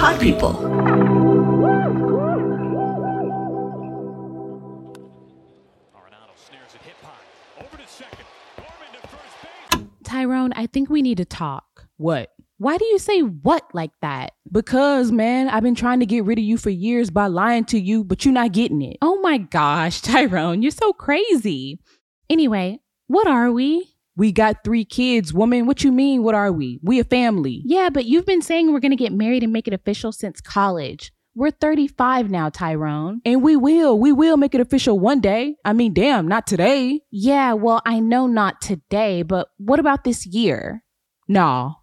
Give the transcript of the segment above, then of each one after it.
Pod People. Tyrone, I think we need to talk. What? Why do you say what like that? Because, man, I've been trying to get rid of you for years by lying to you, but you're not getting it. Oh my gosh, Tyrone, you're so crazy. Anyway, what are we? We got three kids, woman. What you mean, what are we? We a family. Yeah, but you've been saying we're gonna get married and make it official since college. We're 35 now, Tyrone. And we will. We will make it official one day. I mean, damn, not today. Yeah, well, I know not today, but what about this year? Nah.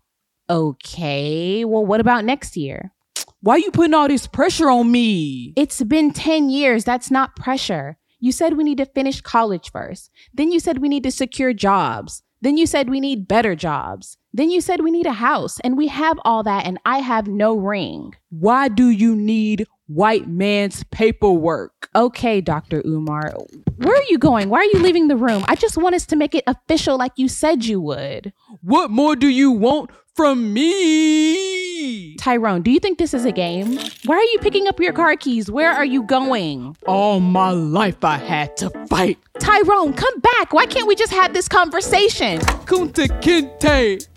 Okay, well, what about next year? Why you putting all this pressure on me? It's been 10 years. That's not pressure. You said we need to finish college first. Then you said we need to secure jobs. Then you said we need better jobs. Then you said we need a house, and we have all that, and I have no ring. Why do you need white man's paperwork? Okay, Dr. Umar, where are you going? Why are you leaving the room? I just want us to make it official like you said you would. What more do you want from me? Tyrone, do you think this is a game? Why are you picking up your car keys? Where are you going? All my life I had to fight. Tyrone, come back. Why can't we just have this conversation? Kunta Kinte.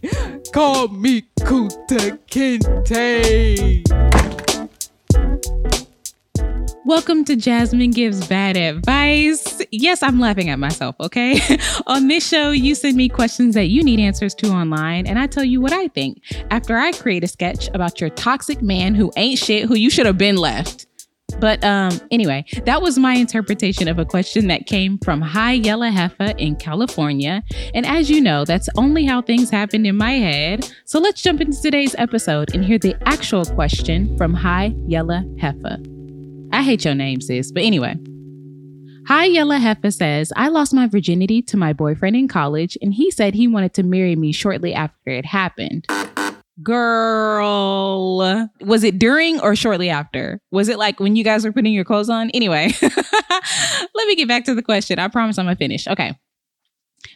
Call me Kunta Kinte. Welcome to Jazmyn Gives Bad Advice. Yes, I'm laughing at myself, okay? On this show, you send me questions that you need answers to online, and I tell you what I think after I create a sketch about your toxic man who ain't shit, who you should have been left. But um, anyway, that was my interpretation of a question that came from High Yellow Heifer in California. And as you know, that's only how things happened in my head. So let's jump into today's episode and hear the actual question from High Yellow Heifer. I hate your name, sis. But anyway. Hi Yella Heffa says, I lost my virginity to my boyfriend in college, and he said he wanted to marry me shortly after it happened. Girl, was it during or shortly after? Was it like when you guys were putting your clothes on? Anyway, let me get back to the question. I promise I'm gonna finish. Okay.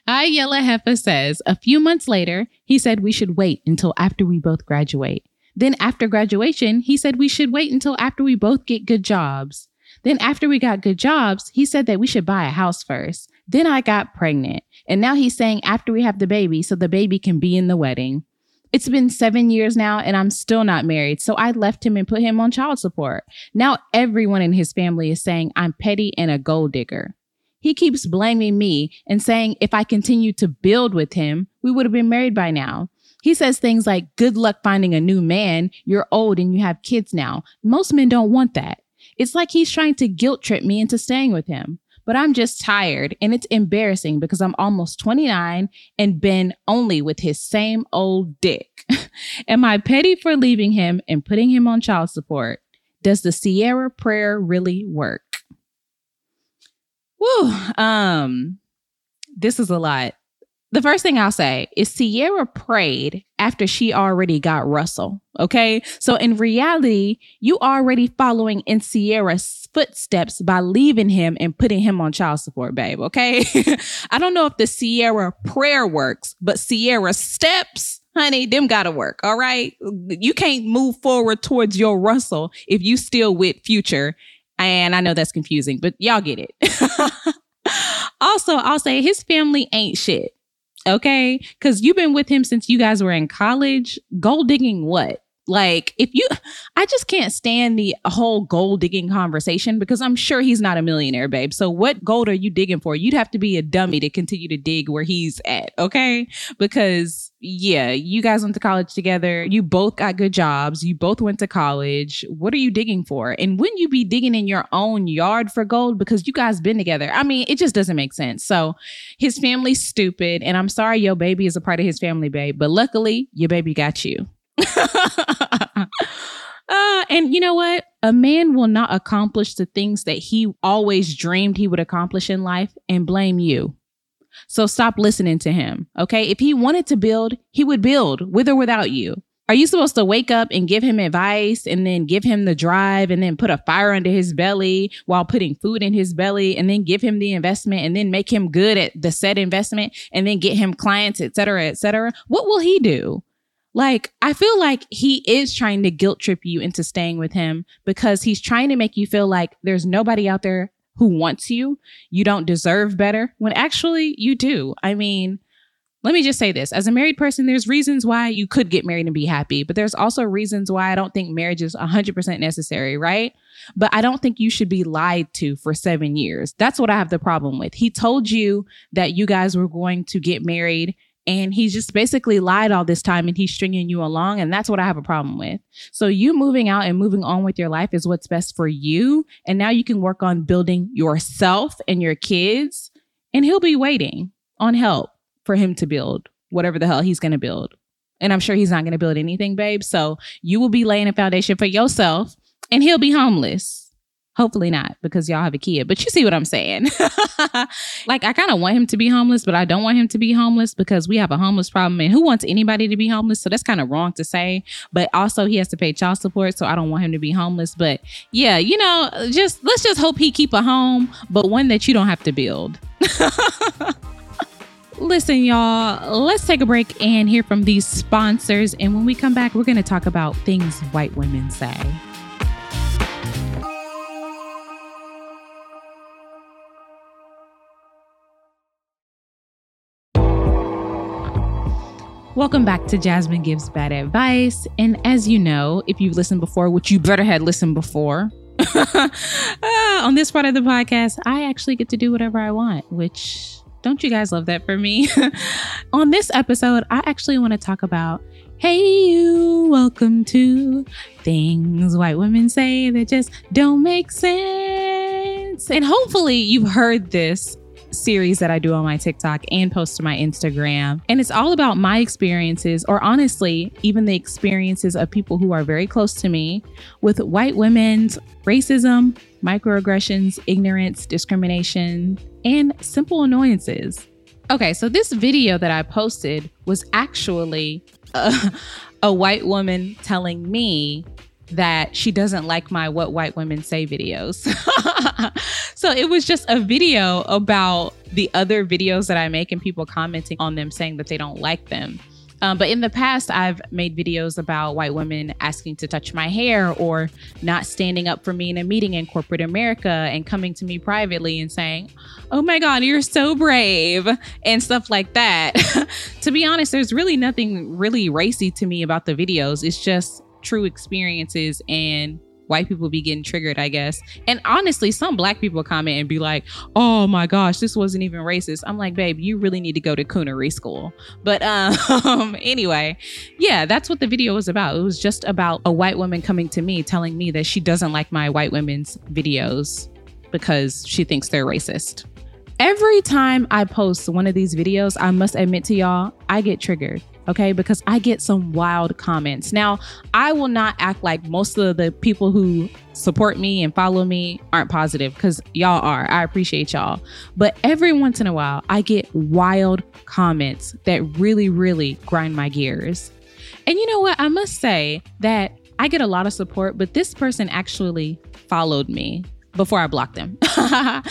Hi Yella Heffa says, a few months later, he said we should wait until after we both graduate. Then after graduation, he said we should wait until after we both get good jobs. Then after we got good jobs, he said that we should buy a house first. Then I got pregnant. And now he's saying after we have the baby, so the baby can be in the wedding. It's been seven years now, and I'm still not married. So I left him and put him on child support. Now everyone in his family is saying I'm petty and a gold digger. He keeps blaming me and saying if I continued to build with him, we would have been married by now. He says things like, Good luck finding a new man. You're old and you have kids now. Most men don't want that. It's like he's trying to guilt trip me into staying with him. But I'm just tired and it's embarrassing because I'm almost 29 and been only with his same old dick. Am I petty for leaving him and putting him on child support? Does the Ciara prayer really work? Woo. Um, this is a lot. The first thing I'll say is Ciara prayed after she already got Russell. Okay. So in reality, you already following in Ciara's footsteps by leaving him and putting him on child support, babe. Okay. I don't know if the Ciara prayer works, but Ciara steps, honey, them gotta work. All right. You can't move forward towards your Russell if you still with future. And I know that's confusing, but y'all get it. also, I'll say his family ain't shit. Okay. Cause you've been with him since you guys were in college. Gold digging what? Like, if you, I just can't stand the whole gold digging conversation because I'm sure he's not a millionaire, babe. So, what gold are you digging for? You'd have to be a dummy to continue to dig where he's at, okay? Because, yeah, you guys went to college together. You both got good jobs. You both went to college. What are you digging for? And wouldn't you be digging in your own yard for gold because you guys been together? I mean, it just doesn't make sense. So, his family's stupid. And I'm sorry your baby is a part of his family, babe. But luckily, your baby got you. Uh, and you know what? A man will not accomplish the things that he always dreamed he would accomplish in life and blame you. So stop listening to him. Okay. If he wanted to build, he would build with or without you. Are you supposed to wake up and give him advice and then give him the drive and then put a fire under his belly while putting food in his belly and then give him the investment and then make him good at the said investment and then get him clients, et cetera, et cetera? What will he do? Like, I feel like he is trying to guilt trip you into staying with him because he's trying to make you feel like there's nobody out there who wants you. You don't deserve better when actually you do. I mean, let me just say this as a married person, there's reasons why you could get married and be happy, but there's also reasons why I don't think marriage is 100% necessary, right? But I don't think you should be lied to for seven years. That's what I have the problem with. He told you that you guys were going to get married and he's just basically lied all this time and he's stringing you along and that's what i have a problem with so you moving out and moving on with your life is what's best for you and now you can work on building yourself and your kids and he'll be waiting on help for him to build whatever the hell he's going to build. And I'm sure he's not going to build anything, babe. So you will be laying a foundation for yourself and he'll be homeless. Hopefully not because y'all have a kid, but you see what I'm saying. like, I kind of want him to be homeless, but I don't want him to be homeless because we have a homeless problem. And who wants anybody to be homeless? So that's kind of wrong to say. But also, he has to pay child support. So I don't want him to be homeless. But yeah, you know, just let's just hope he keep a home, but one that you don't have to build. Listen, y'all, let's take a break and hear from these sponsors. And when we come back, we're going to talk about things white women say. Welcome back to Jazmyn Gives Bad Advice. And as you know, if you've listened before, which you better had listened before, uh, on this part of the podcast, I actually get to do whatever I want, which don't you guys love that for me? On this episode, I actually want to talk about Hey, you, welcome to Things White Women Say That Just Don't Make Sense. And hopefully, you've heard this series that I do on my TikTok and post to my Instagram. And it's all about my experiences, or honestly, even the experiences of people who are very close to me with white women's racism, microaggressions, ignorance, discrimination, and simple annoyances. Okay, so this video that I posted was actually a, a white woman telling me that she doesn't like my What White Women Say videos. so it was just a video about the other videos that I make and people commenting on them saying that they don't like them. Um, but in the past, I've made videos about white women asking to touch my hair or not standing up for me in a meeting in corporate America and coming to me privately and saying, Oh my God, you're so brave, and stuff like that. to be honest, there's really nothing really racy to me about the videos. It's just true experiences and white people be getting triggered, I guess. And honestly, some black people comment and be like, oh my gosh, this wasn't even racist. I'm like, babe, you really need to go to coonery school. But um, anyway, yeah, that's what the video was about. It was just about a white woman coming to me telling me that she doesn't like my white women's videos because she thinks they're racist. Every time I post one of these videos, I must admit to y'all, I get triggered okay? Because I get some wild comments. Now, I will not act like most of the people who support me and follow me aren't positive because y'all are. I appreciate y'all. But every once in a while, I get wild comments that really, really grind my gears. And you know what? I must say that I get a lot of support, but this person actually followed me before I blocked them.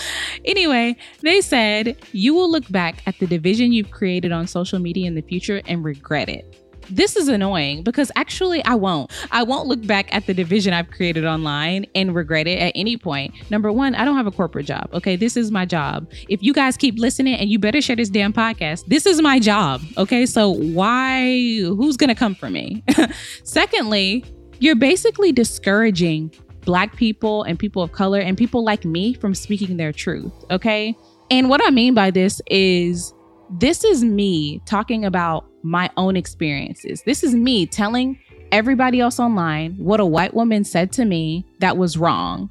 anyway, they said you will look back at the division you've created on social media in the future and regret it. This is annoying because actually I won't. I won't look back at the division I've created online and regret it at any point. Number one, I don't have a corporate job. Okay. This is my job. If you guys keep listening and you better share this damn podcast, this is my job. Okay. So why, who's going to come for me? Secondly, you're basically discouraging Black people and people of color and people like me from speaking their truth. Okay. And what I mean by this is this is me talking about my own experiences. This is me telling everybody else online what a white woman said to me that was wrong.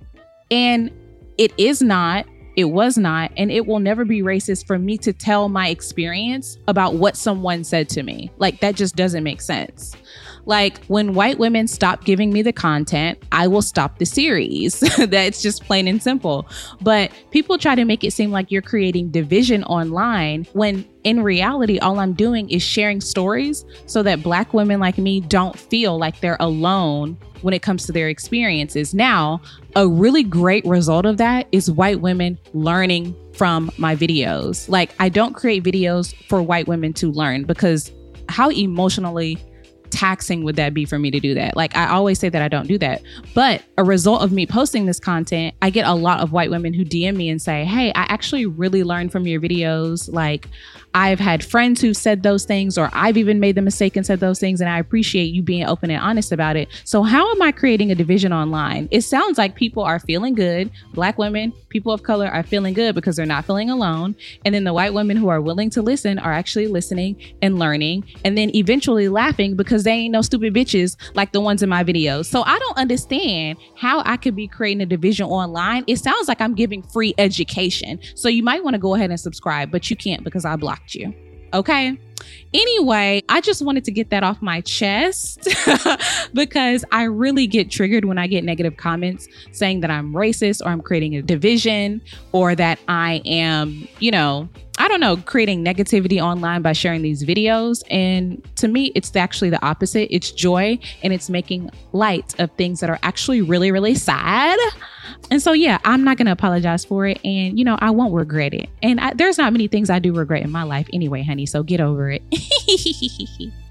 And it is not, it was not, and it will never be racist for me to tell my experience about what someone said to me. Like, that just doesn't make sense. Like when white women stop giving me the content, I will stop the series. That's just plain and simple. But people try to make it seem like you're creating division online when in reality, all I'm doing is sharing stories so that Black women like me don't feel like they're alone when it comes to their experiences. Now, a really great result of that is white women learning from my videos. Like, I don't create videos for white women to learn because how emotionally taxing would that be for me to do that? Like I always say that I don't do that. But a result of me posting this content, I get a lot of white women who DM me and say, "Hey, I actually really learned from your videos. Like I've had friends who've said those things, or I've even made the mistake and said those things, and I appreciate you being open and honest about it. So, how am I creating a division online? It sounds like people are feeling good. Black women, people of color are feeling good because they're not feeling alone. And then the white women who are willing to listen are actually listening and learning, and then eventually laughing because they ain't no stupid bitches like the ones in my videos. So, I don't understand how I could be creating a division online. It sounds like I'm giving free education. So, you might want to go ahead and subscribe, but you can't because I blocked you. Okay. Anyway, I just wanted to get that off my chest because I really get triggered when I get negative comments saying that I'm racist or I'm creating a division or that I am, you know, I don't know, creating negativity online by sharing these videos. And to me, it's actually the opposite. It's joy and it's making light of things that are actually really, really sad. And so, yeah, I'm not going to apologize for it. And, you know, I won't regret it. And I, there's not many things I do regret in my life anyway, honey. So get over it.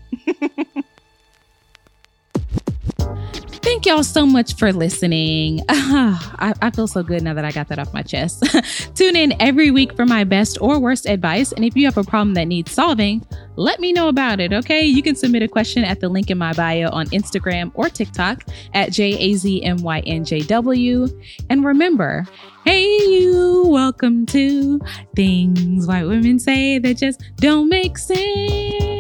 Thank y'all so much for listening. I, I, feel so good now that I got that off my chest. Tune in every week for my best or worst advice. And if you have a problem that needs solving, let me know about it, okay? You can submit a question at the link in my bio on Instagram or TikTok at JAZMYNJW. And remember, hey, you, welcome to Things White Women Say That Just Don't Make Sense.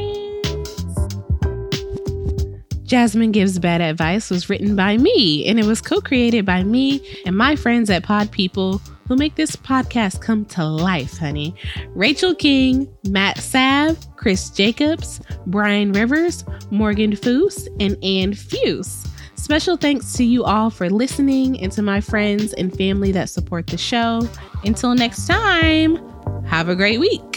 Jazmyn Gives Bad Advice was written by me, and it was co created by me and my friends at Pod People who make this podcast come to life, honey. Rachel King, Matt Sav, Chris Jacobs, Brian Rivers, Morgan Foose, and Ann Fuse. Special thanks to you all for listening and to my friends and family that support the show. Until next time, have a great week.